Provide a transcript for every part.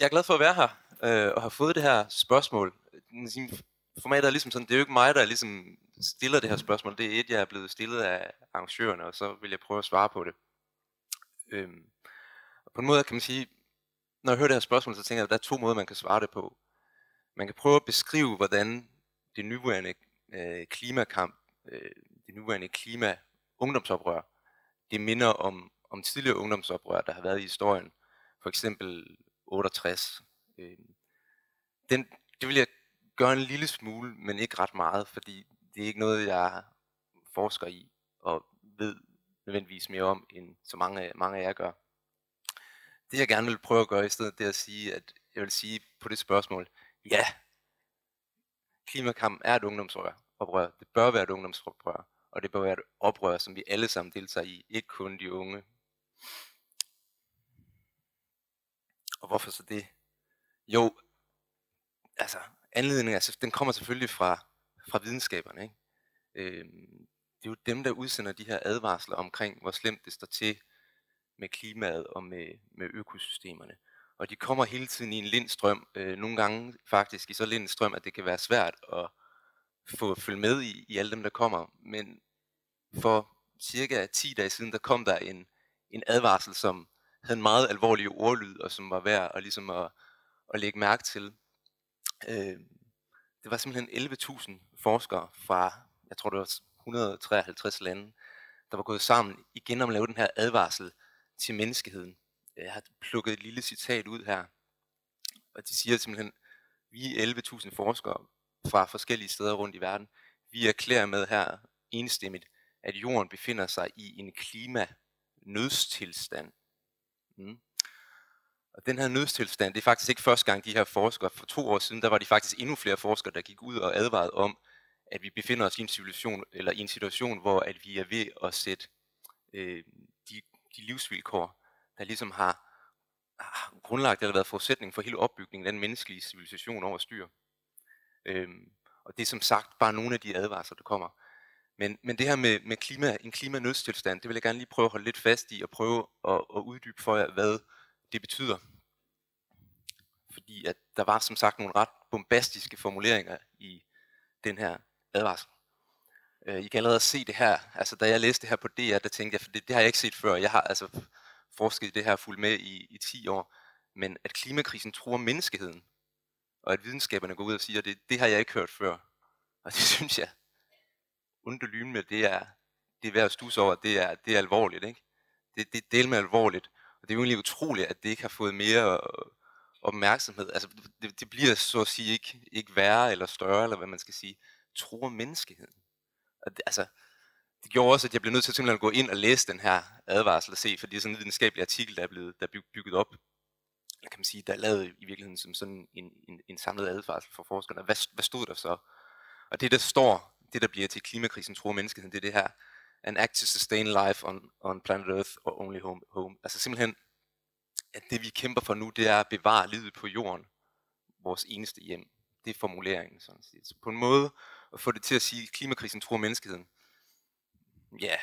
Jeg er glad for at være her øh, og har fået det her spørgsmål. Formatet er ligesom sådan, det er jo ikke mig, der ligesom stiller det her spørgsmål. Det er et, jeg er blevet stillet af arrangørerne, og så vil jeg prøve at svare på det. Øhm, og på en måde kan man sige, når jeg hører det her spørgsmål, så tænker jeg, at der er to måder, man kan svare det på. Man kan prøve at beskrive, hvordan det nuværende øh, klimakamp, øh, det nuværende klima-ungdomsoprør, det minder om, om tidligere ungdomsoprør, der har været i historien. For eksempel 68. Øh, den, det vil jeg gøre en lille smule, men ikke ret meget, fordi det er ikke noget, jeg forsker i og ved nødvendigvis mere om, end så mange, mange af jer gør. Det jeg gerne vil prøve at gøre i stedet, det er at sige, at jeg vil sige på det spørgsmål, ja, klimakamp er et ungdomsoprør. Det bør være et ungdomsoprør, og det bør være et oprør, som vi alle sammen deltager i, ikke kun de unge. Og hvorfor så det? Jo, altså anledningen, altså, den kommer selvfølgelig fra, fra videnskaberne. Ikke? Øh, det er jo dem, der udsender de her advarsler omkring, hvor slemt det står til med klimaet og med, med økosystemerne. Og de kommer hele tiden i en lindstrøm, øh, nogle gange faktisk i så lindstrøm, at det kan være svært at få følge med i, i alle dem, der kommer. Men for cirka 10 dage siden, der kom der en, en advarsel, som havde en meget alvorlig ordlyd, og som var værd at, ligesom at, at lægge mærke til. Øh, det var simpelthen 11.000 forskere fra, jeg tror det var 153 lande, der var gået sammen igen om at lave den her advarsel til menneskeheden. Jeg har plukket et lille citat ud her, og de siger simpelthen, vi er 11.000 forskere fra forskellige steder rundt i verden. Vi erklærer med her enstemmigt, at jorden befinder sig i en klimanødstilstand. Mm. Og den her nødstilstand, det er faktisk ikke første gang, de her forskere, for to år siden, der var de faktisk endnu flere forskere, der gik ud og advarede om, at vi befinder os i en situation, eller i en situation, hvor at vi er ved at sætte øh, de, de livsvilkår, der ligesom har, har grundlagt eller været forudsætning for hele opbygningen af den menneskelige civilisation over styr. Øhm, og det er som sagt bare nogle af de advarsler, der kommer. Men, men det her med, med klima, en klimanødstilstand, det vil jeg gerne lige prøve at holde lidt fast i og prøve at, at uddybe for jer, hvad det betyder. Fordi at der var som sagt nogle ret bombastiske formuleringer i den her advarsel. Øh, I kan allerede se det her, altså da jeg læste det her på DR, der tænkte jeg, for det, det har jeg ikke set før, jeg har altså forsket i det her fuldt med i, i 10 år, men at klimakrisen truer menneskeheden, og at videnskaberne går ud og siger, det, det har jeg ikke hørt før. Og det synes jeg, ondt med, det er, det er værd at stusse over, det er, det er alvorligt, ikke? Det, det er del med alvorligt. Og det er jo egentlig utroligt, at det ikke har fået mere øh, opmærksomhed. Altså, det, det bliver så at sige ikke, ikke værre eller større, eller hvad man skal sige, truer menneskeheden. Og det, altså, det gjorde også, at jeg blev nødt til simpelthen at gå ind og læse den her advarsel og se, for det er sådan en videnskabelig artikel, der er blevet der er bygget op, eller kan man sige, der er lavet i virkeligheden som sådan en, en, en samlet advarsel for forskerne. Hvad, hvad stod der så? Og det, der står, det der bliver til klimakrisen truer menneskeheden, det er det her, an act to sustain life on, on planet Earth or only home, home. Altså simpelthen, at det vi kæmper for nu, det er at bevare livet på jorden, vores eneste hjem. Det er formuleringen, sådan set. Så på en måde at få det til at sige, at klimakrisen tror menneskeheden. Ja,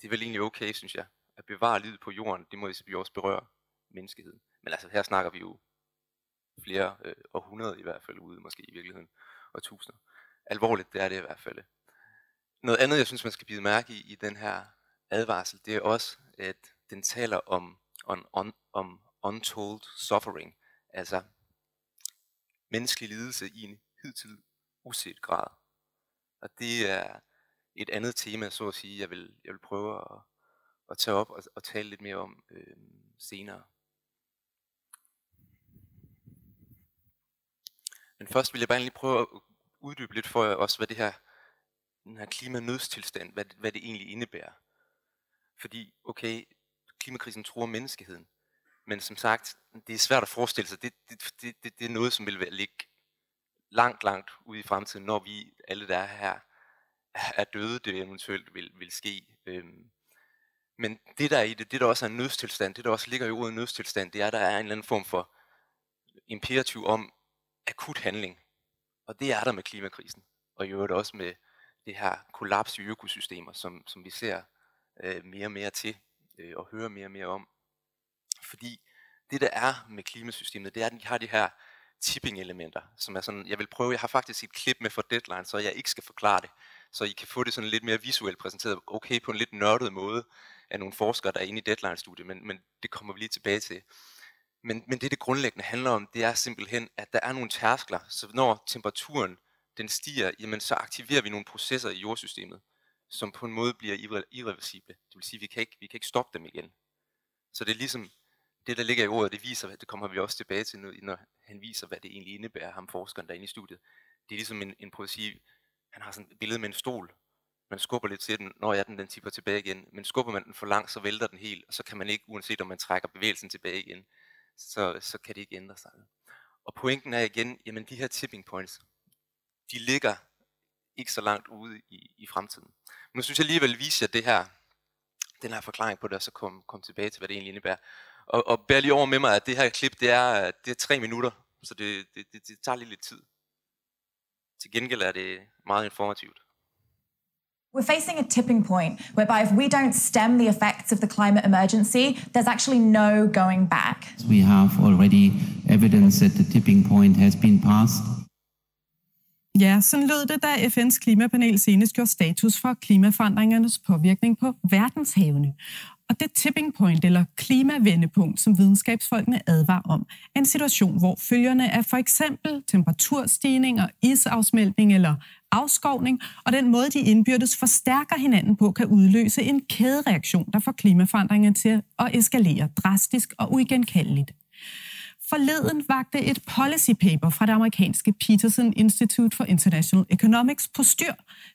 det er vel egentlig okay, synes jeg. At bevare livet på jorden, det må vi også berøre menneskeheden. Men altså, her snakker vi jo flere øh, århundreder i hvert fald ude, måske i virkeligheden, og tusinder. Alvorligt, det er det i hvert fald. Noget andet, jeg synes, man skal bide mærke i i den her advarsel, det er også, at den taler om, on, on, om untold suffering, altså menneskelig lidelse i en hidtil uset grad. Og det er et andet tema, så at sige, jeg vil, jeg vil prøve at, at tage op og, og tale lidt mere om øh, senere. Men først vil jeg bare lige prøve at uddybe lidt for jer også, hvad det her den her klimanødstilstand, hvad, hvad det egentlig indebærer. Fordi, okay, klimakrisen truer menneskeheden, men som sagt, det er svært at forestille sig, det, det, det, det, det er noget, som vil ligge langt, langt ude i fremtiden, når vi alle der er her er døde, det eventuelt vil, vil ske. Øhm, men det der er i det, det der også er en nødstilstand, det der også ligger i ordet nødstilstand, det er, at der er en eller anden form for imperativ om akut handling. Og det er der med klimakrisen, og i øvrigt også med det her kollaps i økosystemer, som, som vi ser øh, mere og mere til øh, og hører mere og mere om. Fordi det der er med klimasystemet, det er, at vi har de her tipping-elementer, som er sådan, jeg vil prøve, jeg har faktisk et klip med for Deadline, så jeg ikke skal forklare det, så I kan få det sådan lidt mere visuelt præsenteret, okay, på en lidt nørdet måde af nogle forskere, der er inde i Deadline-studiet, men, men det kommer vi lige tilbage til. Men, men det, det grundlæggende handler om, det er simpelthen, at der er nogle tærskler, så når temperaturen den stiger, jamen så aktiverer vi nogle processer i jordsystemet, som på en måde bliver irre- irreversible. Det vil sige, at vi kan ikke, vi kan ikke stoppe dem igen. Så det er ligesom, det der ligger i ordet, det viser, det kommer vi også tilbage til, når han viser, hvad det egentlig indebærer, ham forskeren derinde i studiet. Det er ligesom en, en prøv at sige, han har sådan et billede med en stol. Man skubber lidt til den, når ja, den, den tipper tilbage igen. Men skubber man den for langt, så vælter den helt, og så kan man ikke, uanset om man trækker bevægelsen tilbage igen, så, så kan det ikke ændre sig. Og pointen er igen, jamen de her tipping points, de ligger ikke så langt ude i, i fremtiden. Men nu synes jeg alligevel viser det her, den her forklaring på det, og så kom, kom tilbage til, hvad det egentlig indebærer. Og, og bær lige over med mig, at det her klip, det er, det er tre minutter, så det, det, det, det tager lige lidt tid. Til gengæld er det meget informativt. We're facing a tipping point whereby if we don't stem the effects of the climate emergency, there's actually no going back. We have already evidence that the tipping point has been passed. Ja, sådan lød det, da FN's klimapanel senest gjorde status for klimaforandringernes påvirkning på verdenshavene. Og det tipping point, eller klimavendepunkt, som videnskabsfolkene advarer om, er en situation, hvor følgerne af for eksempel temperaturstigninger, isafsmeltning eller afskovning, og den måde, de indbyrdes forstærker hinanden på, kan udløse en kædereaktion, der får klimaforandringerne til at eskalere drastisk og uigenkaldeligt. Forleden vagte et policy paper fra det amerikanske Peterson Institute for International Economics på styr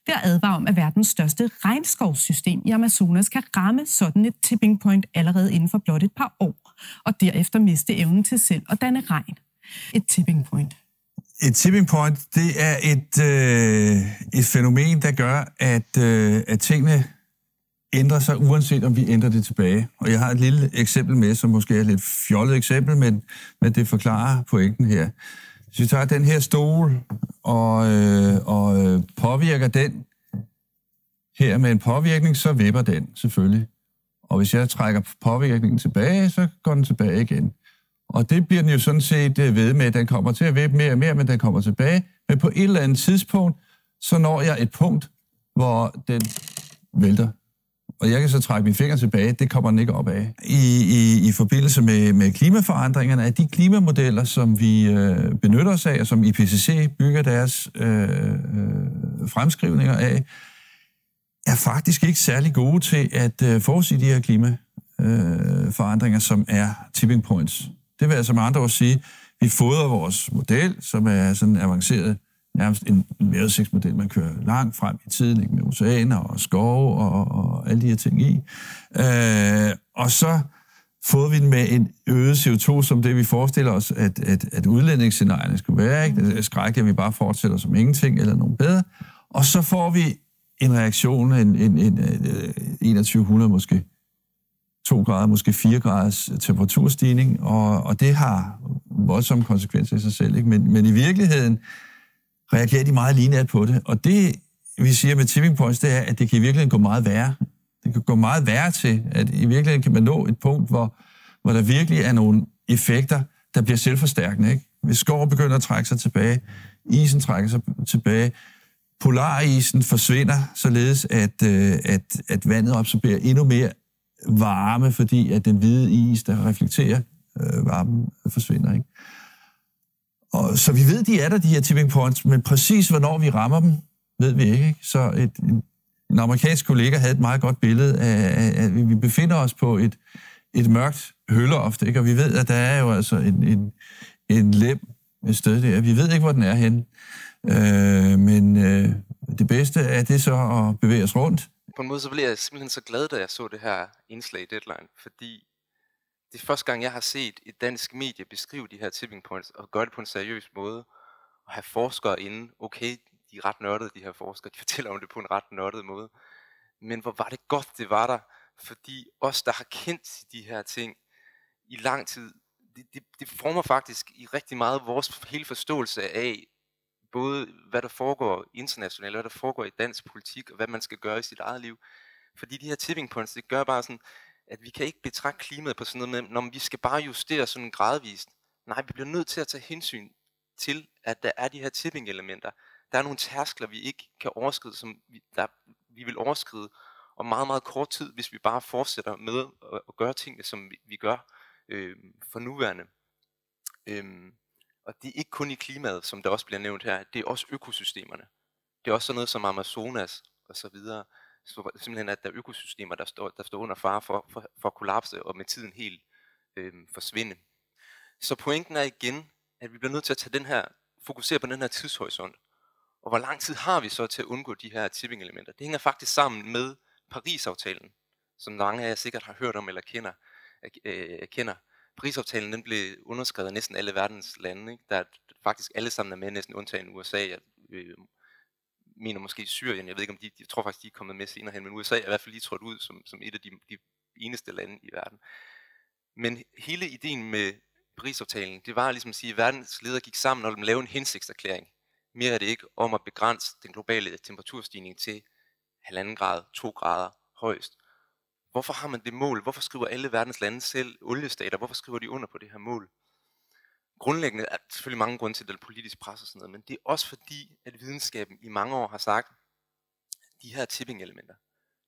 ved at advare om, at verdens største regnskovssystem i Amazonas kan ramme sådan et tipping point allerede inden for blot et par år, og derefter miste evnen til selv at danne regn. Et tipping point. Et tipping point, det er et, øh, et fænomen, der gør, at, øh, at tingene ændrer sig, uanset om vi ændrer det tilbage. Og jeg har et lille eksempel med, som måske er et lidt fjollet eksempel, men, men det forklarer pointen her. Hvis vi tager den her stol og, øh, og øh, påvirker den her med en påvirkning, så vipper den selvfølgelig. Og hvis jeg trækker påvirkningen tilbage, så går den tilbage igen. Og det bliver den jo sådan set øh, ved med. Den kommer til at vippe mere og mere, men den kommer tilbage. Men på et eller andet tidspunkt, så når jeg et punkt, hvor den vælter og jeg kan så trække mine fingre tilbage, det kommer den ikke op af. I, i, i forbindelse med, med klimaforandringerne, at de klimamodeller, som vi øh, benytter os af, og som IPCC bygger deres øh, øh, fremskrivninger af, er faktisk ikke særlig gode til at øh, forudsige de her klimaforandringer, øh, som er tipping points. Det vil altså med andre ord sige, vi fodrer vores model, som er sådan avanceret nærmest en, en vejrudsigtsmodel, man kører langt frem i tiden, ikke, med oceaner og skove og, og alle de her ting i. Øh, og så fået vi den med en øget CO2, som det vi forestiller os, at, at, at udlændingsscenarierne skulle være. Ikke? Det er skrækkeligt, at vi bare fortsætter som ingenting eller nogen bedre. Og så får vi en reaktion, en, en, en, øh, en 2100 måske, 2 grader, måske 4 graders temperaturstigning, og, og det har voldsomme konsekvenser i sig selv. Ikke? Men, men i virkeligheden, reagerer de meget lineært på det. Og det, vi siger med tipping points, det er, at det kan i virkeligheden gå meget værre. Det kan gå meget værre til, at i virkeligheden kan man nå et punkt, hvor, hvor der virkelig er nogle effekter, der bliver selvforstærkende. Ikke? Hvis skoven begynder at trække sig tilbage, isen trækker sig tilbage, polarisen forsvinder, således at, øh, at, at vandet absorberer endnu mere varme, fordi at den hvide is, der reflekterer øh, varmen, forsvinder. Ikke? Og, så vi ved, de er der, de her tipping points, men præcis hvornår vi rammer dem, ved vi ikke. ikke? Så et, en, en amerikansk kollega havde et meget godt billede af, at vi befinder os på et, et mørkt hølleofte, ikke? og vi ved, at der er jo altså en, en, en lem et sted der. Vi ved ikke, hvor den er henne. Øh, men øh, det bedste er det så at bevæge os rundt. På en måde så blev jeg simpelthen så glad, da jeg så det her indslag i Deadline, fordi det er første gang, jeg har set et dansk medie beskrive de her tipping points, og gøre det på en seriøs måde, og have forskere inde, okay, de er ret nørdede, de her forskere, de fortæller om det på en ret nørdet måde, men hvor var det godt, det var der, fordi os, der har kendt de her ting i lang tid, det, det, det former faktisk i rigtig meget vores hele forståelse af, både hvad der foregår internationalt, hvad der foregår i dansk politik, og hvad man skal gøre i sit eget liv. Fordi de her tipping points, det gør bare sådan, at vi kan ikke betragte klimaet på sådan noget med, når vi skal bare justere sådan gradvist. Nej, vi bliver nødt til at tage hensyn til, at der er de her tipping-elementer. Der er nogle tærskler, vi ikke kan overskride, som vi, der, vi vil overskride om meget, meget kort tid, hvis vi bare fortsætter med at, at gøre tingene, som vi, vi gør øh, for nuværende. Øh, og det er ikke kun i klimaet, som der også bliver nævnt her, det er også økosystemerne. Det er også sådan noget som Amazonas og så videre. Så simpelthen, at der er økosystemer, der står, der står under fare for, for, for at kollapse og med tiden helt øh, forsvinde. Så pointen er igen, at vi bliver nødt til at tage den her, fokusere på den her tidshorisont. Og hvor lang tid har vi så til at undgå de her tipping elementer? Det hænger faktisk sammen med Paris-aftalen, som mange af jer sikkert har hørt om eller kender. Øh, kender. Paris-aftalen den blev underskrevet af næsten alle verdens lande. Ikke? Der er faktisk alle sammen er med, næsten undtagen USA. Jeg øh, mener måske Syrien. Jeg ved ikke, om de, jeg tror faktisk, de er kommet med senere hen, men USA er i hvert fald lige trådt ud som, som et af de, de eneste lande i verden. Men hele ideen med Paris-aftalen, det var ligesom at sige, at verdens ledere gik sammen og lavede en hensigtserklæring. Mere er det ikke om at begrænse den globale temperaturstigning til halvanden grad, to grader højst. Hvorfor har man det mål? Hvorfor skriver alle verdens lande selv oliestater? Hvorfor skriver de under på det her mål? Grundlæggende er der selvfølgelig mange grunde til, at der er politisk pres og sådan noget, men det er også fordi, at videnskaben i mange år har sagt, at de her tipping-elementer,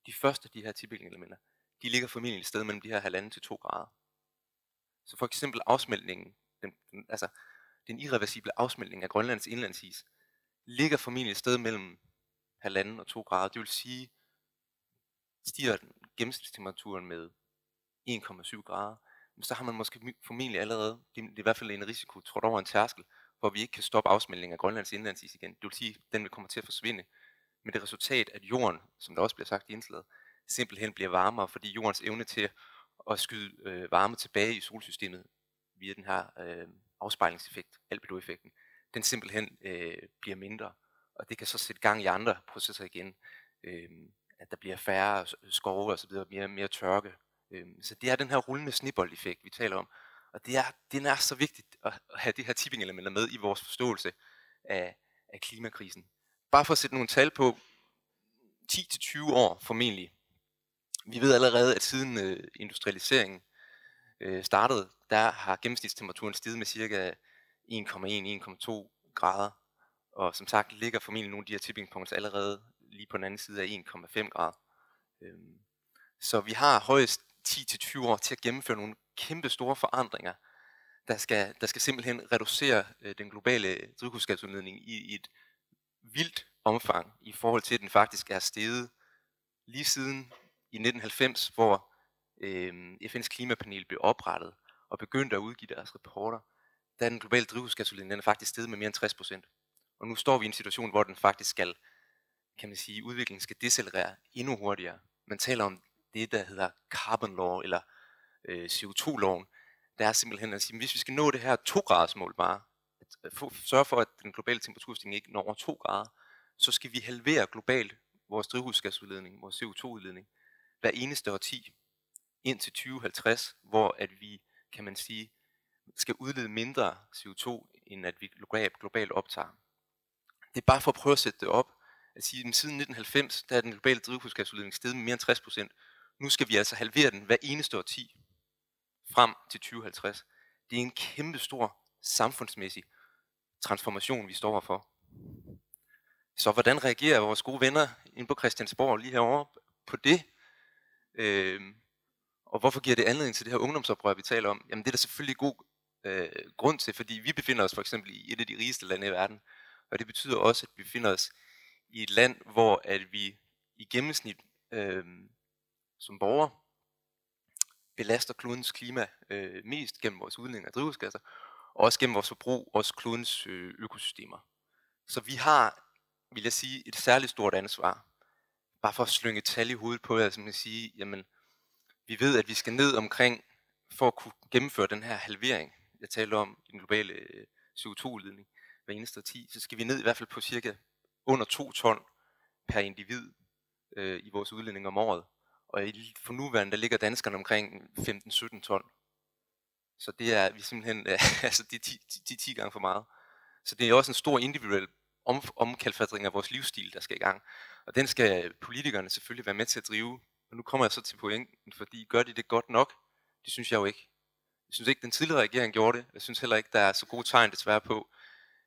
de første af de her tipping-elementer, de ligger formentlig et sted mellem de her halvanden til to grader. Så for eksempel afsmeltningen, den, den, altså den irreversible afsmeltning af Grønlands indlandsis, ligger formentlig et sted mellem halvanden og to grader. Det vil sige, stiger den gennemsnitstemperaturen med 1,7 grader, så har man måske formentlig allerede, det er i hvert fald en risiko, trådt over en tærskel, hvor vi ikke kan stoppe afsmeltningen af Grønlands indlandsis igen. Det vil sige, at den vil komme til at forsvinde. med det resultat, at jorden, som der også bliver sagt i indslaget, simpelthen bliver varmere, fordi jordens evne til at skyde øh, varme tilbage i solsystemet via den her øh, afspejlingseffekt, albedo-effekten, den simpelthen øh, bliver mindre. Og det kan så sætte gang i andre processer igen. Øh, at der bliver færre skove og så videre, mere, mere tørke. Øh, så det er den her rullende snibboldeffekt, vi taler om. Og det er, det er så vigtigt at have de her tipping-elementer med i vores forståelse af, af klimakrisen. Bare for at sætte nogle tal på, 10-20 år formentlig. Vi ved allerede, at siden øh, industrialiseringen øh, startede, der har gennemsnitstemperaturen stiget med cirka 1,1-1,2 grader. Og som sagt ligger formentlig nogle af de her tipping points allerede lige på den anden side af 1,5 grader. Øhm, så vi har højst 10-20 år til at gennemføre nogle kæmpe store forandringer, der skal, der skal simpelthen reducere øh, den globale drivhusgasudledning i, i et vildt omfang i forhold til, at den faktisk er steget lige siden i 1990, hvor øh, FN's klimapanel blev oprettet og begyndte at udgive deres rapporter, der er den globale drivhusgasudledning den er faktisk steget med mere end 60 procent. Og nu står vi i en situation, hvor den faktisk skal, kan man sige, udviklingen skal decelerere endnu hurtigere. Man taler om det, der hedder carbon law, eller øh, CO2-loven. Der er simpelthen at sige, hvis vi skal nå det her 2 graders mål bare, at sørge for, at den globale temperaturstigning ikke når over 2 grader, så skal vi halvere globalt vores drivhusgasudledning, vores CO2-udledning, hver eneste årti, indtil 2050, hvor at vi, kan man sige, skal udlede mindre CO2, end at vi globalt, globalt optager. Det er bare for at prøve at sætte det op, at sige, at siden 1990, der er den globale drivhusgasudledning steget med mere end 60 procent. Nu skal vi altså halvere den hver eneste årti frem til 2050. Det er en kæmpe stor samfundsmæssig transformation, vi står for. Så hvordan reagerer vores gode venner inde på Christiansborg lige herovre på det? Øh, og hvorfor giver det anledning til det her ungdomsoprør, vi taler om? Jamen det er der selvfølgelig god øh, grund til, fordi vi befinder os for eksempel i et af de rigeste lande i verden. Og det betyder også, at vi befinder os i et land, hvor at vi i gennemsnit øh, som borgere belaster klodens klima øh, mest gennem vores udledning af drivhusgasser, og også gennem vores forbrug, også klodens øh, økosystemer. Så vi har, vil jeg sige, et særligt stort ansvar. Bare for at slynge et tal i hovedet på jer, som at sige, jamen, vi ved, at vi skal ned omkring, for at kunne gennemføre den her halvering, jeg taler om i den globale øh, CO2-udledning hver eneste 10, så skal vi ned i hvert fald på cirka under 2 ton per individ øh, i vores udledning om året. Og i, for nuværende, der ligger danskerne omkring 15-17 ton. Så det er vi simpelthen, altså det er 10, 10, 10 gange for meget. Så det er også en stor individuel om, omkalfatring af vores livsstil, der skal i gang. Og den skal politikerne selvfølgelig være med til at drive Og nu kommer jeg så til pointen, fordi gør de det godt nok? Det synes jeg jo ikke. Jeg synes ikke, den tidligere regering gjorde det. Jeg synes heller ikke, der er så gode tegn desværre på,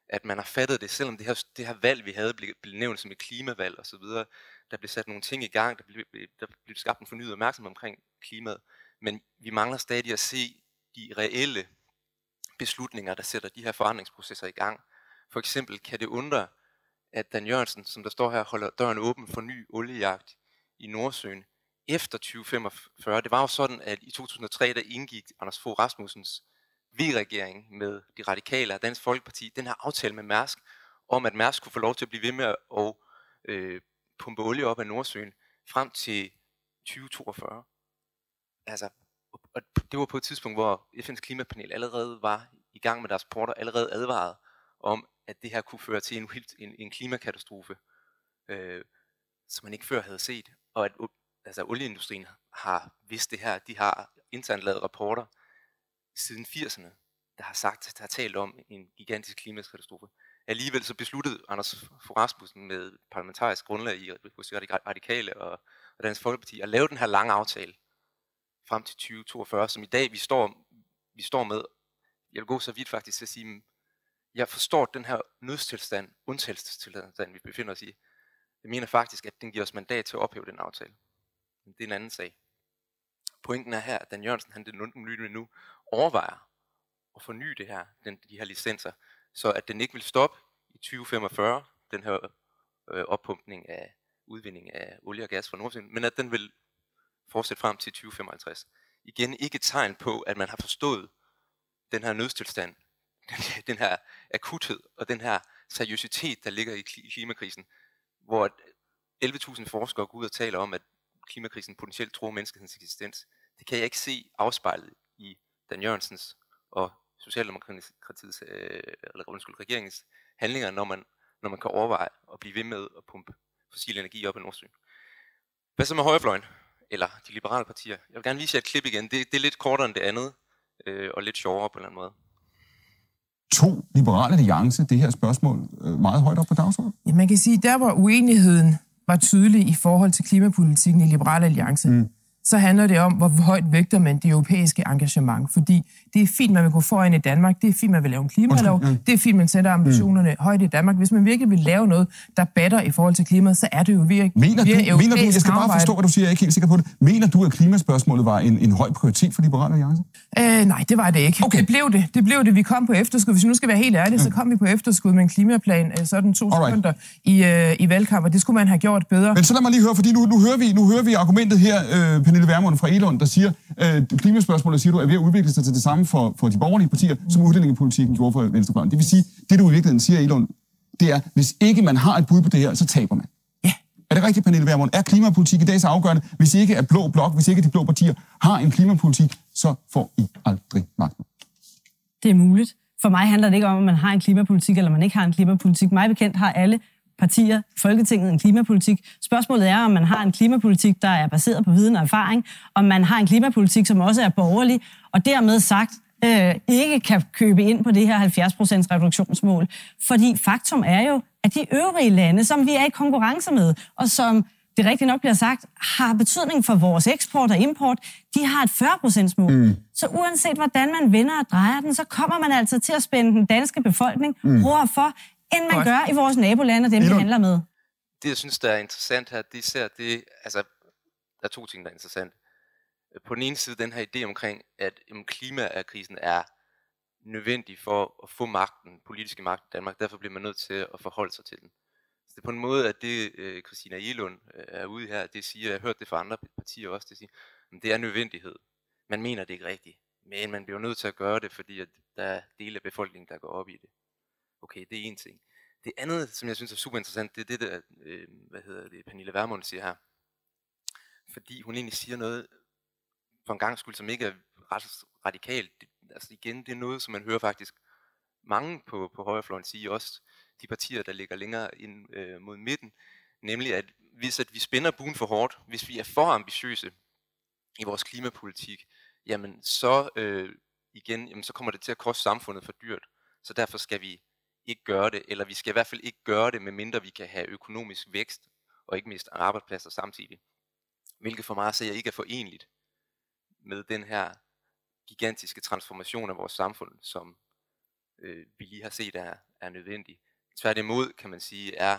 at man har fattet det, selvom det her, det her valg, vi havde, blev, blev nævnt som et klimavalg og så videre. Der blev sat nogle ting i gang, der blev, øh, der blev skabt en fornyet opmærksomhed omkring klimaet. Men vi mangler stadig at se de reelle beslutninger, der sætter de her forandringsprocesser i gang. For eksempel kan det undre, at Dan Jørgensen, som der står her, holder døren åben for ny oliejagt i Nordsøen efter 2045. Det var jo sådan, at i 2003, der indgik Anders Fogh Rasmussens V-regering med de radikale og Dansk Folkeparti, den her aftale med Mærsk, om at Mærsk kunne få lov til at blive ved med at øh, pumpe olie op af Nordsøen frem til 2042. Altså, og det var på et tidspunkt, hvor FN's klimapanel allerede var i gang med deres rapporter, allerede advaret om, at det her kunne føre til en, en, en klimakatastrofe, øh, som man ikke før havde set. Og at altså, olieindustrien har vidst det her. De har internt lavet rapporter siden 80'erne, der har sagt, der har talt om en gigantisk klimakatastrofe. Alligevel så besluttede Anders Fogh Rasmussen med parlamentarisk grundlag i hos radikale og, og Dansk Folkeparti at lave den her lange aftale frem til 2042, som i dag vi står, vi står med. Jeg vil gå så vidt faktisk til at sige, jeg forstår den her nødstilstand, undtagelsestilstand, vi befinder os i. Jeg mener faktisk, at den giver os mandat til at ophæve den aftale. Men det er en anden sag. Pointen er her, at Dan Jørgensen, han det nu, overvejer at forny det her, den, de her licenser, så at den ikke vil stoppe i 2045, den her øh, oppumpning af udvinding af olie og gas fra Nordsøen, men at den vil fortsætte frem til 2055. Igen ikke et tegn på, at man har forstået den her nødstilstand, den, den her akuthed og den her seriøsitet, der ligger i klimakrisen, hvor 11.000 forskere går ud og taler om, at klimakrisen potentielt tror menneskehedens eksistens. Det kan jeg ikke se afspejlet i Dan Jørgensens og Socialdemokratiets, øh, eller undskyld, regeringens handlinger, når man, når man kan overveje at blive ved med at pumpe fossil energi op i Nordsøen. Hvad så med højrefløjen? Eller de liberale partier? Jeg vil gerne vise jer et klip igen. Det, det er lidt kortere end det andet, øh, og lidt sjovere på en eller anden måde. To liberale alliance det her spørgsmål øh, meget højt op på dagsordenen? Ja, man kan sige, der var uenigheden var tydelig i forhold til klimapolitikken i Liberale Alliance. Mm så handler det om, hvor højt vægter man det europæiske engagement. Fordi det er fint, man vil gå foran i Danmark, det er fint, man vil lave en klimalov, det er fint, man sætter ambitionerne mm. højt i Danmark. Hvis man virkelig vil lave noget, der batter i forhold til klimaet, så er det jo virkelig mener du, mener du, Jeg skal bare forstå, hvad du siger, jeg er ikke helt sikker på det. Mener du, at klimaspørgsmålet var en, en høj prioritet for Liberale Alliance? Øh, nej, det var det ikke. Okay. Det blev det. Det blev det. Vi kom på efterskud. Hvis vi nu skal være helt ærlige, mm. så kom vi på efterskud med en klimaplan øh, sådan to Alright. sekunder i, øh, i valgkamp, og det skulle man have gjort bedre. Men så lad mig lige høre, fordi nu, nu, hører, vi, nu hører vi argumentet her, øh, Pernille Vermund fra Elund, der siger, øh, klimaspørgsmålet siger du, er ved at udvikle sig til det samme for, for de borgerlige partier, som udlændingepolitikken gjorde for Venstrefløjen. Det vil sige, det du i virkeligheden siger, Elund, det er, hvis ikke man har et bud på det her, så taber man. Ja. Er det rigtigt, Pernille Vermund? Er klimapolitik i dag så afgørende? Hvis ikke er blå blok, hvis ikke de blå partier har en klimapolitik, så får I aldrig magten. Det er muligt. For mig handler det ikke om, at man har en klimapolitik, eller man ikke har en klimapolitik. Mig bekendt har alle partier, Folketinget, en klimapolitik. Spørgsmålet er, om man har en klimapolitik, der er baseret på viden og erfaring, om man har en klimapolitik, som også er borgerlig, og dermed sagt, øh, ikke kan købe ind på det her 70% reduktionsmål. Fordi faktum er jo, at de øvrige lande, som vi er i konkurrence med, og som det rigtigt nok bliver sagt, har betydning for vores eksport og import, de har et 40 mål. Mm. Så uanset hvordan man vender og drejer den, så kommer man altså til at spænde den danske befolkning mm. for, end man Godt. gør i vores nabolande og dem, vi handler med. Det, jeg synes, der er interessant her, det er, det, altså, der er to ting, der er interessant. På den ene side den her idé omkring, at jamen, klimakrisen er nødvendig for at få magten, politiske magt i Danmark. Derfor bliver man nødt til at forholde sig til den. Så det er på en måde, at det øh, Christina Elund øh, er ude her, det siger, jeg har hørt det fra andre partier også, det siger, at det er nødvendighed. Man mener det ikke rigtigt, men man bliver nødt til at gøre det, fordi at der er dele af befolkningen, der går op i det. Okay, det er en ting. Det andet, som jeg synes er super interessant, det er det, der, øh, hvad hedder det, Pernille Vermund siger her. Fordi hun egentlig siger noget, for en gang skyld, som ikke er ret radikalt. Det, altså igen, det er noget, som man hører faktisk mange på, på højrefløjen sige, også de partier, der ligger længere ind øh, mod midten, nemlig at hvis at vi spænder buen for hårdt, hvis vi er for ambitiøse i vores klimapolitik, jamen så øh, igen, jamen så kommer det til at koste samfundet for dyrt. Så derfor skal vi ikke gøre det, eller vi skal i hvert fald ikke gøre det, medmindre vi kan have økonomisk vækst, og ikke miste arbejdspladser samtidig. hvilket for mig at se ikke er forenligt med den her gigantiske transformation af vores samfund, som øh, vi lige har set er, er nødvendig. Tværtimod kan man sige, er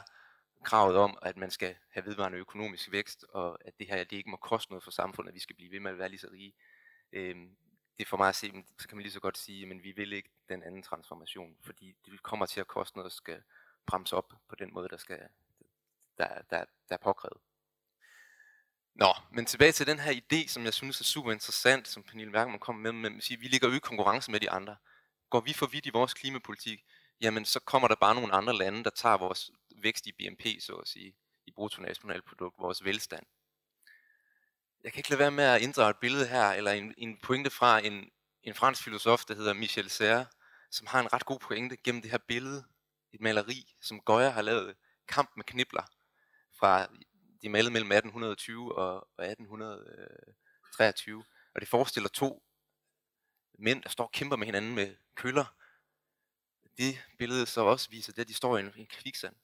kravet om, at man skal have vedvarende økonomisk vækst, og at det her det ikke må koste noget for samfundet, at vi skal blive ved med at være lige så rige. Øh, det er for mig at se, så kan man lige så godt sige, men vi vil ikke den anden transformation, fordi det kommer til at koste noget, der skal bremse op på den måde, der, skal, der, der, der er påkrævet. Nå, men tilbage til den her idé, som jeg synes er super interessant, som Pernille Werkman kom med, med at sige, at vi ligger jo i konkurrence med de andre. Går vi for vidt i vores klimapolitik, jamen så kommer der bare nogle andre lande, der tager vores vækst i BNP, så at sige, i bruttonationalprodukt, vores velstand. Jeg kan ikke lade være med at inddrage et billede her, eller en, en pointe fra en, en fransk filosof, der hedder Michel Serre, som har en ret god pointe gennem det her billede, et maleri, som Goya har lavet, Kamp med knibler, fra de er malet mellem 1820 og, 1823, og det forestiller to mænd, der står og kæmper med hinanden med køller. Det billede så også viser det, at de står i en kviksand.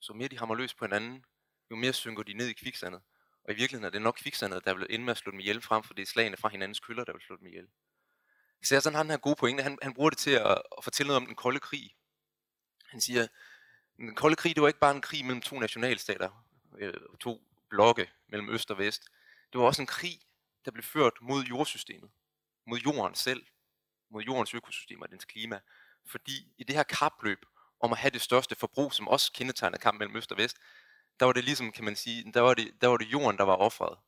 Så mere de hammer løs på hinanden, jo mere synker de ned i kviksandet. Og i virkeligheden er det nok kviksandet, der vil ende med at slå dem ihjel, frem for det er slagene fra hinandens køller, der vil slå dem ihjel. Så sådan har den her gode pointe. Han, han bruger det til at, at fortælle noget om den kolde krig. Han siger, den kolde krig, det var ikke bare en krig mellem to nationalstater, øh, to blokke mellem øst og vest. Det var også en krig, der blev ført mod jordsystemet, mod jorden selv, mod jordens økosystem og dens klima. Fordi i det her kapløb om at have det største forbrug, som også kendetegner kampen mellem øst og vest, der var det ligesom, kan man sige, der var det, der var det jorden, der var offret.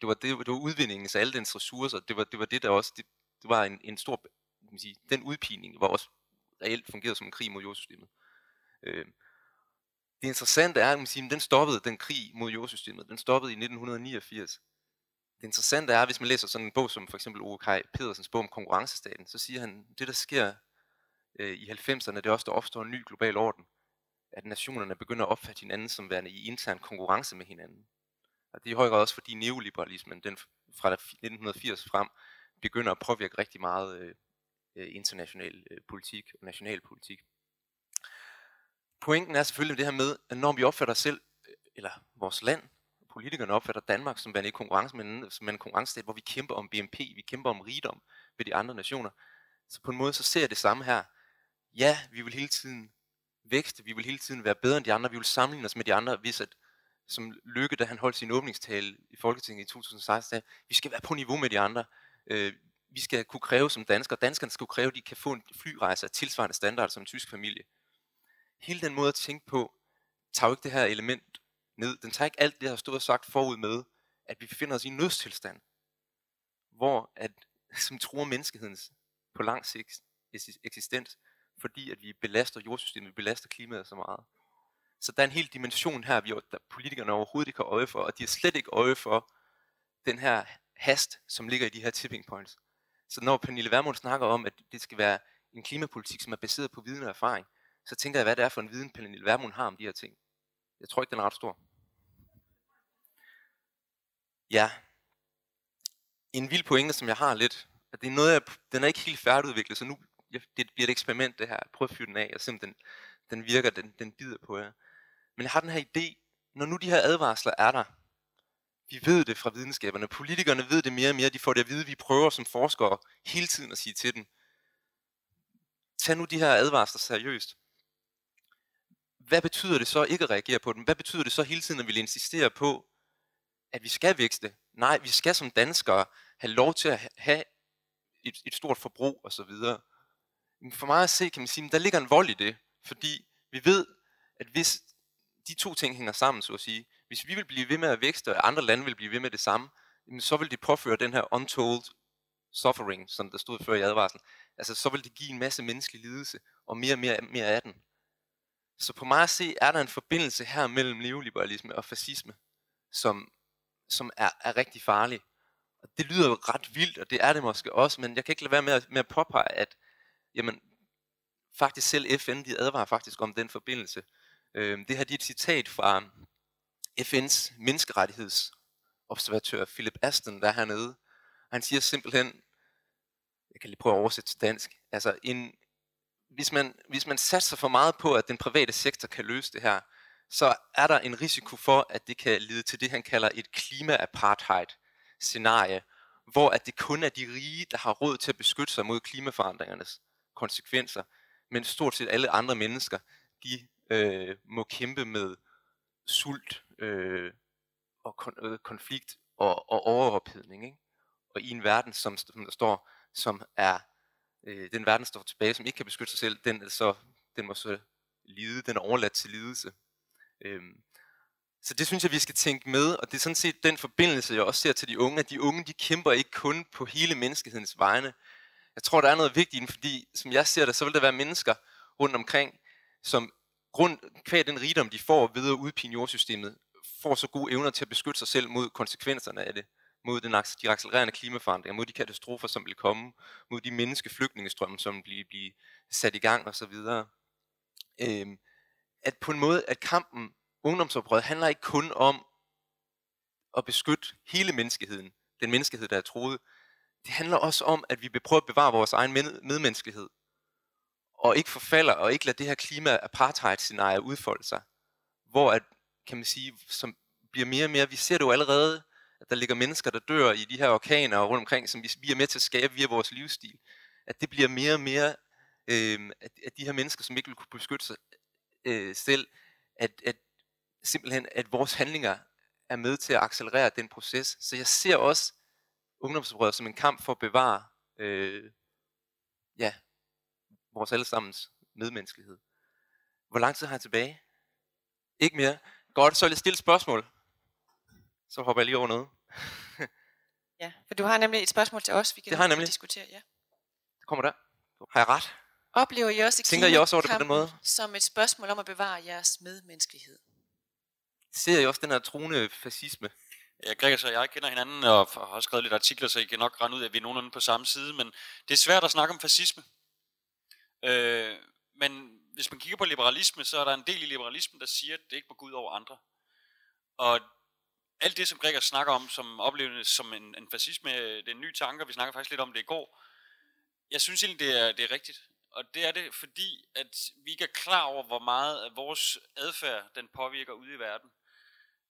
Det var, det, det var udvindingen af alle dens ressourcer. Det var det, var det der også, det, det var en, en stor, kan man sige, den udpining var også reelt fungeret som en krig mod jordsystemet. Øh, det interessante er, at man siger, den stoppede, den krig mod jordsystemet, den stoppede i 1989. Det interessante er, hvis man læser sådan en bog som for eksempel Ove Kaj Pedersens bog om konkurrencestaten, så siger han, det der sker øh, i 90'erne, det er også, der opstår en ny global orden. At nationerne begynder at opfatte hinanden som værende i intern konkurrence med hinanden. Og det er i høj grad også fordi neoliberalismen, den fra 1980 frem, begynder at påvirke rigtig meget øh, øh, international øh, politik og national politik pointen er selvfølgelig det her med, at når vi opfatter os selv, øh, eller vores land, politikerne opfatter Danmark som værende i konkurrence med som en konkurrencestat, hvor vi kæmper om BNP, vi kæmper om rigdom ved de andre nationer. Så på en måde så ser jeg det samme her. Ja, vi vil hele tiden vækste, vi vil hele tiden være bedre end de andre, vi vil sammenligne os med de andre, hvis at, som Lykke, da han holdt sin åbningstale i Folketinget i 2016, sagde, vi skal være på niveau med de andre. Øh, vi skal kunne kræve som danskere, danskerne skal kunne kræve, at de kan få en flyrejse af tilsvarende standard som en tysk familie. Hele den måde at tænke på, tager jo ikke det her element ned. Den tager ikke alt det, der har stået og sagt forud med, at vi befinder os i en nødstilstand, hvor at, som truer menneskehedens på lang sigt eksistens, fordi at vi belaster jordsystemet, vi belaster klimaet så meget. Så der er en hel dimension her, vi, der politikerne overhovedet ikke har øje for, og de har slet ikke øje for den her hast, som ligger i de her tipping points. Så når Pernille Vermund snakker om, at det skal være en klimapolitik, som er baseret på viden og erfaring, så tænker jeg, hvad det er for en viden, Pernille Vermund har om de her ting. Jeg tror ikke, den er ret stor. Ja. En vild pointe, som jeg har lidt, at det er noget, jeg, den er ikke helt færdigudviklet, så nu det bliver et eksperiment, det her. Prøv at fyre den af, og se om den, den virker, den, den bider på jer. Men jeg har den her idé, når nu de her advarsler er der, vi ved det fra videnskaberne, politikerne ved det mere og mere, de får det at vide, vi prøver som forskere hele tiden at sige til dem, tag nu de her advarsler seriøst hvad betyder det så ikke at reagere på dem? Hvad betyder det så hele tiden at vi insistere på, at vi skal vækste? Nej, vi skal som danskere have lov til at have et, et stort forbrug osv. For mig at se, kan man sige, at der ligger en vold i det, fordi vi ved, at hvis de to ting hænger sammen, så at sige, hvis vi vil blive ved med at vækste, og andre lande vil blive ved med det samme, så vil det påføre den her untold suffering, som der stod før i advarslen. Altså, så vil det give en masse menneskelig lidelse, og mere og mere, mere af den. Så på mig at se, er der en forbindelse her mellem neoliberalisme og fascisme, som, som er, er rigtig farlig. Og det lyder jo ret vildt, og det er det måske også, men jeg kan ikke lade være med at, med at påpege, at jamen, faktisk selv FN, de advarer faktisk om den forbindelse. Øh, det her det er et citat fra FN's menneskerettighedsobservatør Philip Aston, der er hernede. Han siger simpelthen, jeg kan lige prøve at oversætte til dansk, altså en, hvis man, hvis man satser for meget på, at den private sektor kan løse det her, så er der en risiko for, at det kan lede til det, han kalder et klima-apartheid-scenarie, hvor at det kun er de rige, der har råd til at beskytte sig mod klimaforandringernes konsekvenser, men stort set alle andre mennesker, de øh, må kæmpe med sult øh, og kon- øh, konflikt og, og overophedning. Ikke? Og i en verden, som, som der står, som er øh, den verden, der står tilbage, som ikke kan beskytte sig selv, den, er så, den må så lide, den er overladt til lidelse. Øhm, så det synes jeg, vi skal tænke med, og det er sådan set den forbindelse, jeg også ser til de unge, at de unge, de kæmper ikke kun på hele menneskehedens vegne. Jeg tror, der er noget vigtigt i den, fordi som jeg ser det, så vil der være mennesker rundt omkring, som grund, kvæg den rigdom, de får ved at udpine jordsystemet, får så gode evner til at beskytte sig selv mod konsekvenserne af det, mod den, de accelererende klimaforandringer, mod de katastrofer, som vil komme, mod de menneskeflygtningestrømme, som vil blive sat i gang osv. Øhm, at på en måde, at kampen, ungdomsoprøret, handler ikke kun om at beskytte hele menneskeheden, den menneskehed, der er troet. Det handler også om, at vi prøver at bevare vores egen medmenneskelighed, og ikke forfalder, og ikke lade det her klima-apartheid-scenarie udfolde sig, hvor at, kan man sige, som bliver mere og mere, vi ser det jo allerede, at der ligger mennesker, der dør i de her orkaner rundt omkring, som vi, vi er med til at skabe via vores livsstil, at det bliver mere og mere, øh, at, at de her mennesker, som ikke vil kunne beskytte sig øh, selv, at, at simpelthen, at vores handlinger er med til at accelerere den proces. Så jeg ser også ungdomsoprøret som en kamp for at bevare øh, ja, vores allesammens medmenneskelighed. Hvor lang tid har jeg tilbage? Ikke mere. Godt, så vil jeg stille et spørgsmål. Så hopper jeg lige over noget. ja, for du har nemlig et spørgsmål til os, vi kan det har jeg nemlig. diskutere. Ja. Det kommer der. Har jeg ret? Oplever I også Tænker I også over det på den måde? som et spørgsmål om at bevare jeres medmenneskelighed? Ser I også den her truende fascisme? Øh, Gregers og jeg kender hinanden og har skrevet lidt artikler, så I kan nok rende ud af, at vi er nogenlunde på samme side, men det er svært at snakke om fascisme. Øh, men hvis man kigger på liberalisme, så er der en del i liberalismen, der siger, at det ikke må gå ud over andre. Og alt det, som Gregor snakker om, som opleves som en, en fascisme, øh, det er en ny tanke, vi snakker faktisk lidt om det i går. Jeg synes egentlig, det er, det er rigtigt. Og det er det, fordi at vi ikke er klar over, hvor meget af vores adfærd, den påvirker ude i verden.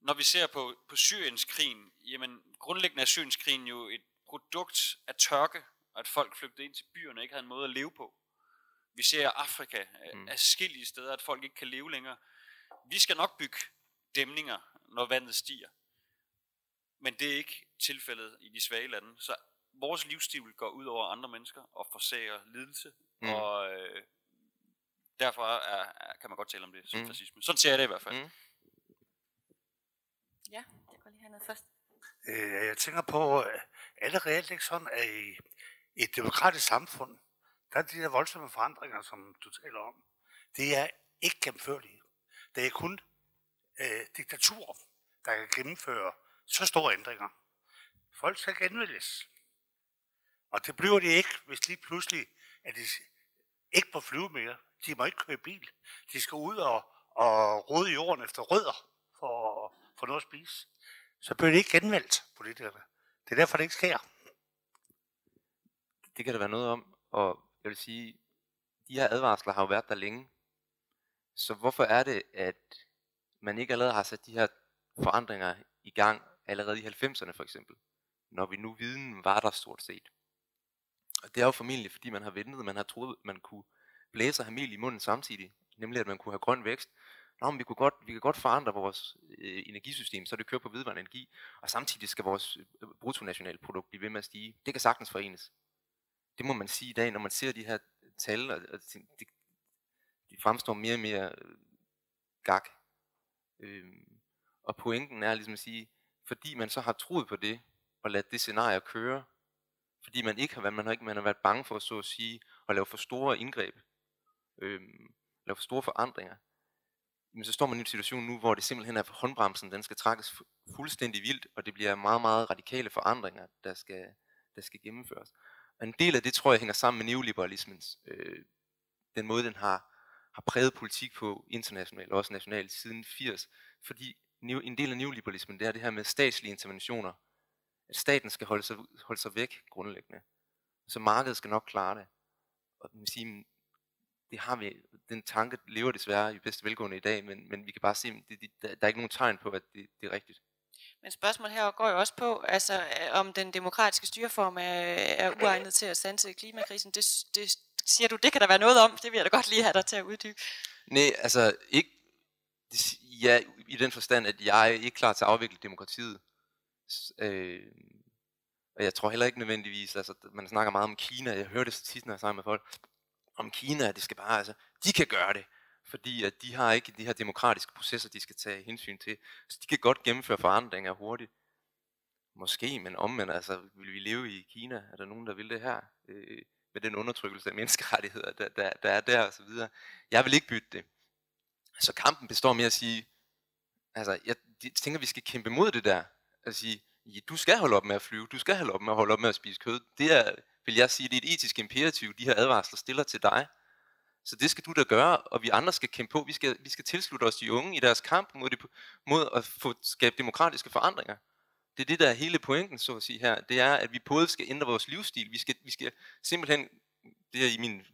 Når vi ser på, på Syrienskrigen, jamen grundlæggende er Syrienskrigen jo et produkt af tørke, og at folk flygtede ind til byerne og ikke havde en måde at leve på. Vi ser Afrika øh, mm. skillige steder, at folk ikke kan leve længere. Vi skal nok bygge dæmninger, når vandet stiger. Men det er ikke tilfældet i de svage lande. Så vores livsstil går ud over andre mennesker og forsager lidelse. Mm. Og øh, derfor er, er, kan man godt tale om det som mm. fascisme. Sådan ser jeg det i hvert fald. Mm. Ja, jeg går lige hernede først. Øh, jeg tænker på, øh, at alle reelt ikke sådan, at i et demokratisk samfund, der er de der voldsomme forandringer, som du taler om, det er ikke gennemførlige. Det er kun øh, diktatur, der kan gennemføre så store ændringer. Folk skal genvælges. Og det bliver de ikke, hvis lige pludselig, at de ikke på flyve mere. De må ikke køre bil. De skal ud og, og rode jorden efter rødder for, for noget at spise. Så bliver det ikke genvalgt, politikerne. Det er derfor, det ikke sker. Det kan der være noget om, og jeg vil sige, de her advarsler har jo været der længe. Så hvorfor er det, at man ikke allerede har sat de her forandringer i gang allerede i 90'erne for eksempel, når vi nu viden var der stort set. Og det er jo formentlig, fordi man har ventet, man har troet, man kunne blæse og have mel i munden samtidig, nemlig at man kunne have grøn vækst. Nå, men vi, kunne godt, vi kan godt forandre vores øh, energisystem, så det kører på vedvarende energi, og samtidig skal vores øh, bruttonationalprodukt blive ved med at stige. Det kan sagtens forenes. Det må man sige i dag, når man ser de her tal, og, og de, de fremstår mere og mere øh, gak. Øh, og pointen er ligesom at sige, fordi man så har troet på det, og ladet det scenarie køre, fordi man ikke har været, man har ikke man har været bange for så at sige, at lave for store indgreb, øh, lave for store forandringer, jamen, så står man i en situation nu, hvor det simpelthen er for håndbremsen, den skal trækkes fuldstændig vildt, og det bliver meget, meget radikale forandringer, der skal, der skal gennemføres. Og en del af det tror jeg hænger sammen med neoliberalismens, øh, den måde den har, har præget politik på internationalt og også nationalt siden 80, fordi en del af neoliberalismen, det er det her med statslige interventioner. At staten skal holde sig, holde sig væk grundlæggende. Så markedet skal nok klare det. Og man sige, det har vi, den tanke lever desværre i bedste velgående i dag, men, men vi kan bare se, at det, det, der, der er ikke nogen tegn på, at det, det er rigtigt. Men spørgsmålet her går jo også på, altså, øh, om den demokratiske styreform er, er uegnet til at sanse klimakrisen. Det, det siger du, det kan der være noget om. Det vil jeg da godt lige have dig til at uddybe. Nej, altså ikke, ja, i den forstand, at jeg er ikke klar til at afvikle demokratiet. Øh, og jeg tror heller ikke nødvendigvis, altså man snakker meget om Kina, jeg hører det så tit, når jeg snakker med folk, om Kina, det skal bare, altså, de kan gøre det, fordi at de har ikke de her demokratiske processer, de skal tage hensyn til. Så de kan godt gennemføre forandringer hurtigt. Måske, men omvendt, altså, vil vi leve i Kina? Er der nogen, der vil det her? Øh, med den undertrykkelse af menneskerettigheder, der, der, der er der, og så videre. Jeg vil ikke bytte det. Så kampen består med at sige, altså, jeg tænker, vi skal kæmpe mod det der. At sige, du skal holde op med at flyve, du skal holde op med at holde op med at spise kød. Det er, vil jeg sige, det er et etisk imperativ, de her advarsler stiller til dig. Så det skal du da gøre, og vi andre skal kæmpe på. Vi skal, vi skal tilslutte os de unge i deres kamp mod, det, mod at få skabe demokratiske forandringer. Det er det, der er hele pointen, så at sige her. Det er, at vi både skal ændre vores livsstil. Vi skal, vi skal simpelthen, det er i min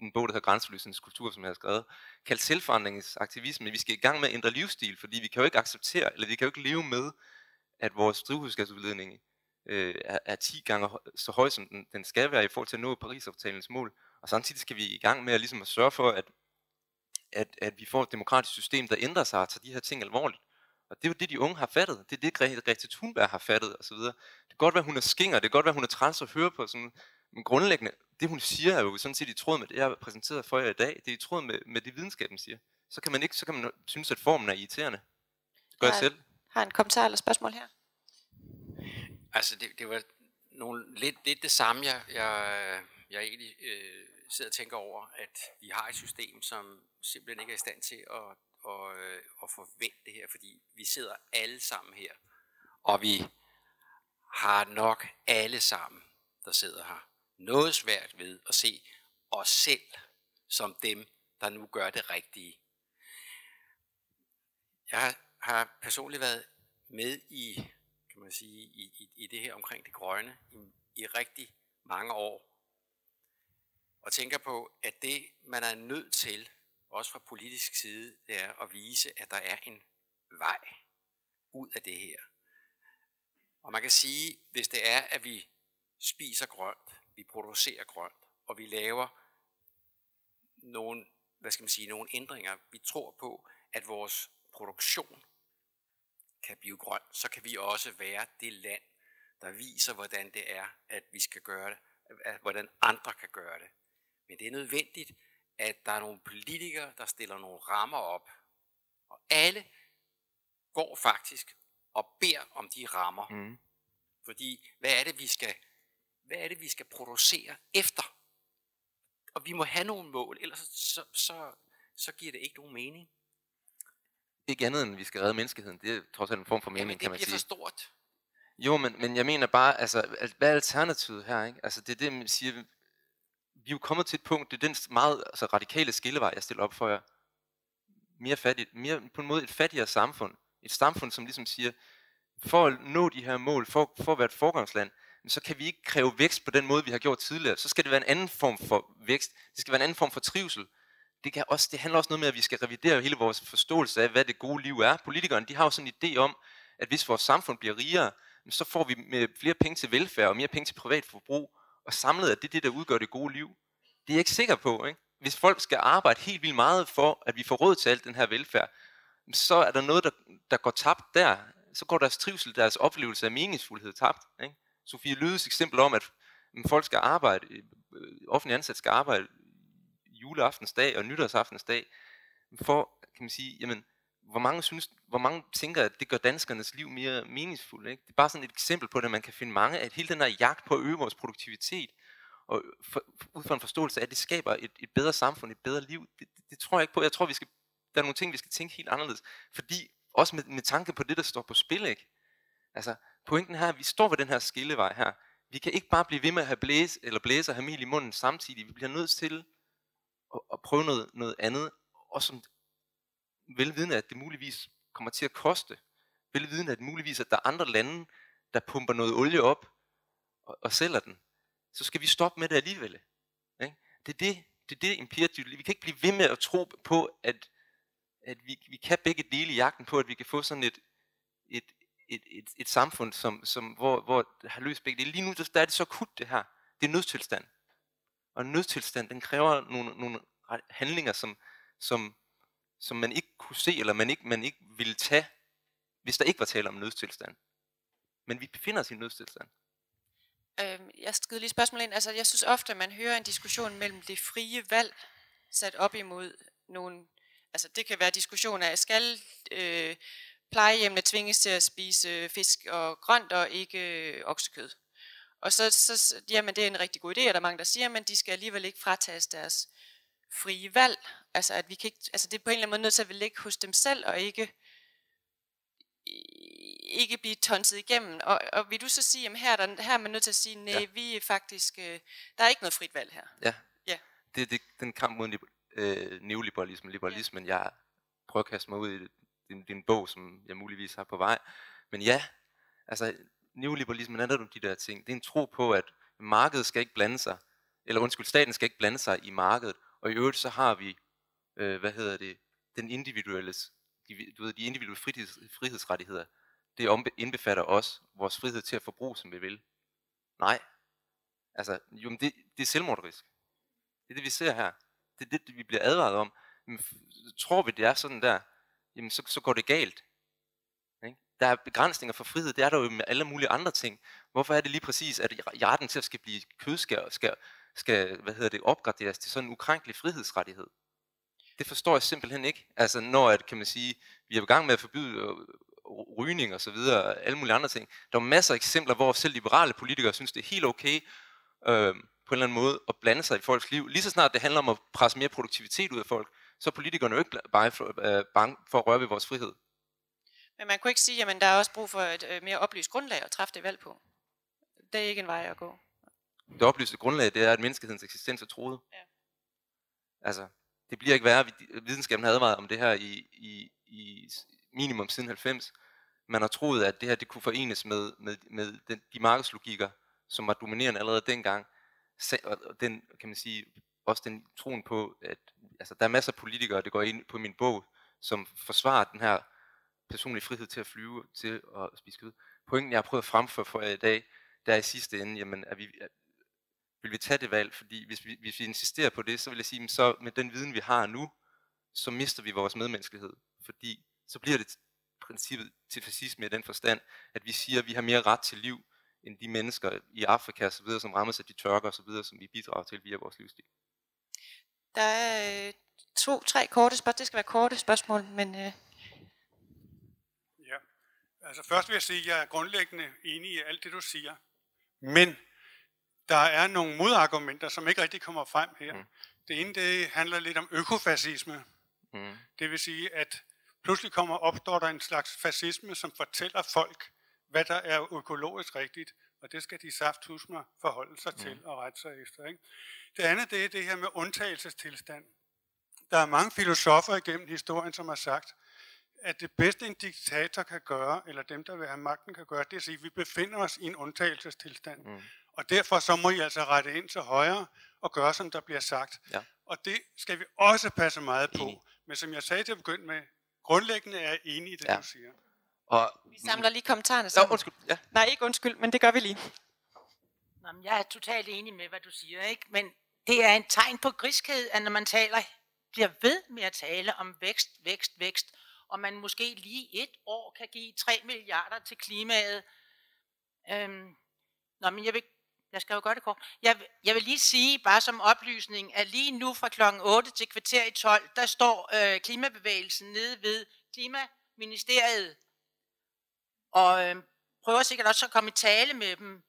en bog, der hedder Grænseløsens kultur, som jeg har skrevet, kaldt selvforandringsaktivisme. Vi skal i gang med at ændre livsstil, fordi vi kan jo ikke acceptere, eller vi kan jo ikke leve med, at vores drivhusgasudledning øh, er, er 10 gange så høj, som den, den skal være i forhold til at nå Paris-aftalens mål. Og samtidig skal vi i gang med at, ligesom at sørge for, at, at, at vi får et demokratisk system, der ændrer sig og tager de her ting alvorligt. Og det er jo det, de unge har fattet. Det er det, Greta Thunberg har fattet osv. Det kan godt være, hun er skinger, det kan godt være, hun er træls at høre på. Sådan, men grundlæggende, det hun siger er jo sådan set i tråd med det, jeg har præsenteret for jer i dag. Det er i tråd med, med det videnskaben siger. Så kan man ikke, så kan man synes, at formen er irriterende. Det gør jeg, jeg selv. Har en kommentar eller spørgsmål her? Altså, det, det var nogle, lidt, lidt det samme, jeg, jeg, jeg egentlig øh, sidder og tænker over, at vi har et system, som simpelthen ikke er i stand til at, at, øh, at forvente det her, fordi vi sidder alle sammen her, og vi har nok alle sammen, der sidder her, noget svært ved at se os selv som dem, der nu gør det rigtige. Jeg har personligt været med i kan man sige, i, i, i det her omkring det grønne i, i rigtig mange år. Og tænker på, at det, man er nødt til, også fra politisk side, det er at vise, at der er en vej ud af det her. Og man kan sige, hvis det er, at vi spiser grønt, vi producerer grønt, og vi laver nogle, hvad skal man sige, nogle ændringer, vi tror på, at vores produktion kan blive grøn, så kan vi også være det land, der viser, hvordan det er, at vi skal gøre det, hvordan andre kan gøre det. Men det er nødvendigt, at der er nogle politikere, der stiller nogle rammer op. Og alle går faktisk og beder om de rammer. Mm. Fordi hvad er det, vi skal, hvad er det, vi skal producere efter? Og vi må have nogle mål, ellers så, så, så giver det ikke nogen mening ikke andet end, vi skal redde menneskeheden. Det er trods alt en form for mening, Jamen, kan man sige. det bliver for stort. Jo, men, men jeg mener bare, altså, hvad er alternativet her? Ikke? Altså, det er det, man siger, vi er jo kommet til et punkt, det er den meget altså, radikale skillevej, jeg stiller op for jer. Mere fattigt, mere, på en måde et fattigere samfund. Et samfund, som ligesom siger, for at nå de her mål, for, for at være et forgangsland, så kan vi ikke kræve vækst på den måde, vi har gjort tidligere. Så skal det være en anden form for vækst. Det skal være en anden form for trivsel det, kan også, det handler også noget med, at vi skal revidere hele vores forståelse af, hvad det gode liv er. Politikerne de har jo sådan en idé om, at hvis vores samfund bliver rigere, så får vi med flere penge til velfærd og mere penge til privat forbrug, og samlet er det det, der udgør det gode liv. Det er jeg ikke sikker på. Ikke? Hvis folk skal arbejde helt vildt meget for, at vi får råd til alt den her velfærd, så er der noget, der, der går tabt der. Så går deres trivsel, deres oplevelse af meningsfuldhed tabt. Ikke? Sofie Lydes eksempel om, at mm, folk skal arbejde, øh, øh, offentlig ansat skal arbejde juleaftensdag og nytårsaftensdag, for, kan man sige, jamen, hvor mange, synes, hvor mange tænker, at det gør danskernes liv mere meningsfuldt. Ikke? Det er bare sådan et eksempel på, at man kan finde mange, at hele den her jagt på at øge vores produktivitet, og for, ud fra en forståelse af, at det skaber et, et bedre samfund, et bedre liv, det, det, det tror jeg ikke på. Jeg tror, vi skal, der er nogle ting, vi skal tænke helt anderledes. Fordi, også med, med tanke på det, der står på spil, ikke? Altså, pointen her, vi står ved den her skillevej her. Vi kan ikke bare blive ved med at have blæse, eller blæse og have mel i munden samtidig. Vi bliver nødt til og, og prøve noget, noget andet, og som velvidende, at det muligvis kommer til at koste, velvidende, at muligvis, at der er andre lande, der pumper noget olie op og, og sælger den, så skal vi stoppe med det alligevel. Ikke? Det er det, det er det imperativt. Vi kan ikke blive ved med at tro på, at, at vi, vi kan begge dele i jagten på, at vi kan få sådan et, et, et, et, et samfund, som, som, hvor, hvor det har løst begge dele. Lige nu der er det så akut det her. Det er nødstilstand. Og en nødstilstand, den kræver nogle, nogle handlinger, som, som, som man ikke kunne se, eller man ikke, man ikke ville tage, hvis der ikke var tale om nødstilstand. Men vi befinder os i en nødstilstand. Øhm, jeg skal lige spørgsmål ind. Altså, jeg synes ofte, at man hører en diskussion mellem det frie valg sat op imod nogle... Altså, det kan være diskussion af, skal øh, plejehjemmene tvinges til at spise fisk og grønt og ikke øh, oksekød? Og så, så, jamen det er en rigtig god idé, er der mange, der siger, men de skal alligevel ikke fratages deres frie valg. Altså, at vi kan ikke, altså det er på en eller anden måde nødt til at ligge hos dem selv, og ikke, ikke blive tonset igennem. Og, og vil du så sige, at her, der, her er man nødt til at sige, nej, ja. vi er faktisk, øh, der er ikke noget frit valg her. Ja, ja. det er det, den kamp mod øh, neoliberalismen, liberalismen, ja. jeg prøver at kaste mig ud i din, din bog, som jeg muligvis har på vej. Men ja, altså neoliberalismen er netop de der ting. Det er en tro på, at markedet skal ikke blande sig, eller undskyld, staten skal ikke blande sig i markedet, og i øvrigt så har vi, øh, hvad hedder det, den individuelle, de, du ved, de individuelle friheds, frihedsrettigheder. Det indbefatter også vores frihed til at forbruge, som vi vil. Nej. Altså, jo, det, det er selvmorderisk. Det er det, vi ser her. Det er det, vi bliver advaret om. Men tror vi, det er sådan der, jamen så, så går det galt. Der er begrænsninger for frihed, det er der jo med alle mulige andre ting. Hvorfor er det lige præcis, at hjerten til at skal blive kødskær, skal, skal, hvad hedder det, opgraderes til sådan en ukrænkelig frihedsrettighed? Det forstår jeg simpelthen ikke. Altså når, at, kan man sige, vi er i gang med at forbyde øh, rygning og så videre, alle mulige andre ting. Der er masser af eksempler, hvor selv liberale politikere synes, det er helt okay øh, på en eller anden måde at blande sig i folks liv. Lige så snart det handler om at presse mere produktivitet ud af folk, så er politikerne jo ikke bare for, øh, bange for at røre ved vores frihed. Men man kunne ikke sige, at der er også brug for et øh, mere oplyst grundlag at træffe det valg på. Det er ikke en vej at gå. Det oplyste grundlag, det er, at menneskehedens eksistens er troet. Ja. Altså, det bliver ikke værre. Videnskaben har advaret om det her i, i, i minimum siden 90. Man har troet, at det her det kunne forenes med, med, med den, de markedslogikker, som var dominerende allerede dengang. Og den, kan man sige, også den troen på, at altså, der er masser af politikere, det går ind på min bog, som forsvarer den her personlig frihed til at flyve, til at spise kød. Pointen, jeg har prøvet at fremføre for jer i dag, der er i sidste ende, jamen, at vi, at, vil vi tage det valg? Fordi hvis vi, hvis vi insisterer på det, så vil jeg sige, så med den viden, vi har nu, så mister vi vores medmenneskelighed. Fordi så bliver det princippet til fascisme i den forstand, at vi siger, at vi har mere ret til liv, end de mennesker i Afrika og så videre, som rammes af de tørker og så videre, som vi bidrager til via vores livsstil. Der er øh, to, tre korte spørgsmål. Det skal være korte spørgsmål, men... Øh... Altså først vil jeg sige, at jeg er grundlæggende enig i alt det, du siger. Men der er nogle modargumenter, som ikke rigtig kommer frem her. Mm. Det ene, det handler lidt om økofascisme. Mm. Det vil sige, at pludselig kommer opstår der en slags fascisme, som fortæller folk, hvad der er økologisk rigtigt, og det skal de safthusmer forholde sig mm. til og rette sig efter. Ikke? Det andet, det er det her med undtagelsestilstand. Der er mange filosofer igennem historien, som har sagt, at det bedste en diktator kan gøre, eller dem, der vil have magten kan gøre, det er at sige, at vi befinder os i en undtagelsestilstand. Mm. Og derfor så må I altså rette ind til højre og gøre, som der bliver sagt. Ja. Og det skal vi også passe meget på. Enig. Men som jeg sagde til at begynde med, grundlæggende er jeg enig i det, ja. du siger. Og, vi samler lige kommentarerne sammen. Ja, undskyld. Ja. Nej, ikke undskyld, men det gør vi lige. Nå, men jeg er totalt enig med, hvad du siger, ikke? Men det er en tegn på griskhed, at når man taler, bliver ved med at tale om vækst, vækst, vækst, og man måske lige et år kan give 3 milliarder til klimaet. Øhm, nå, men jeg vil jeg skal jo gøre det kort. Jeg, jeg vil lige sige, bare som oplysning, at lige nu fra klokken 8 til kvarter i 12, der står øh, klimabevægelsen nede ved Klimaministeriet. Og øh, prøver sikkert også at komme i tale med dem.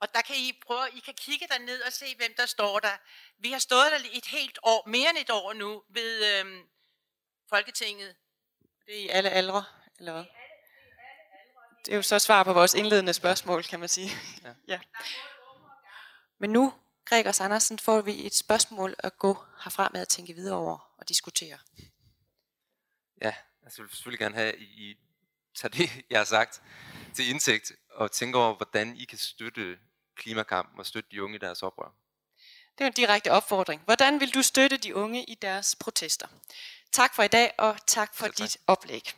Og der kan I prøve, I kan kigge ned og se, hvem der står der. Vi har stået der et helt år, mere end et år nu, ved øh, Folketinget. Det er i alle aldre, eller hvad? Det er jo så svar på vores indledende spørgsmål, kan man sige. Ja. ja. Men nu, Gregers Andersen, får vi et spørgsmål at gå herfra med at tænke videre over og diskutere. Ja, altså, jeg vil selvfølgelig gerne have, at I tager det, jeg har sagt, til indsigt og tænker over, hvordan I kan støtte klimakampen og støtte de unge i deres oprør. Det er en direkte opfordring. Hvordan vil du støtte de unge i deres protester? Tak for i dag, og tak for dit oplæg.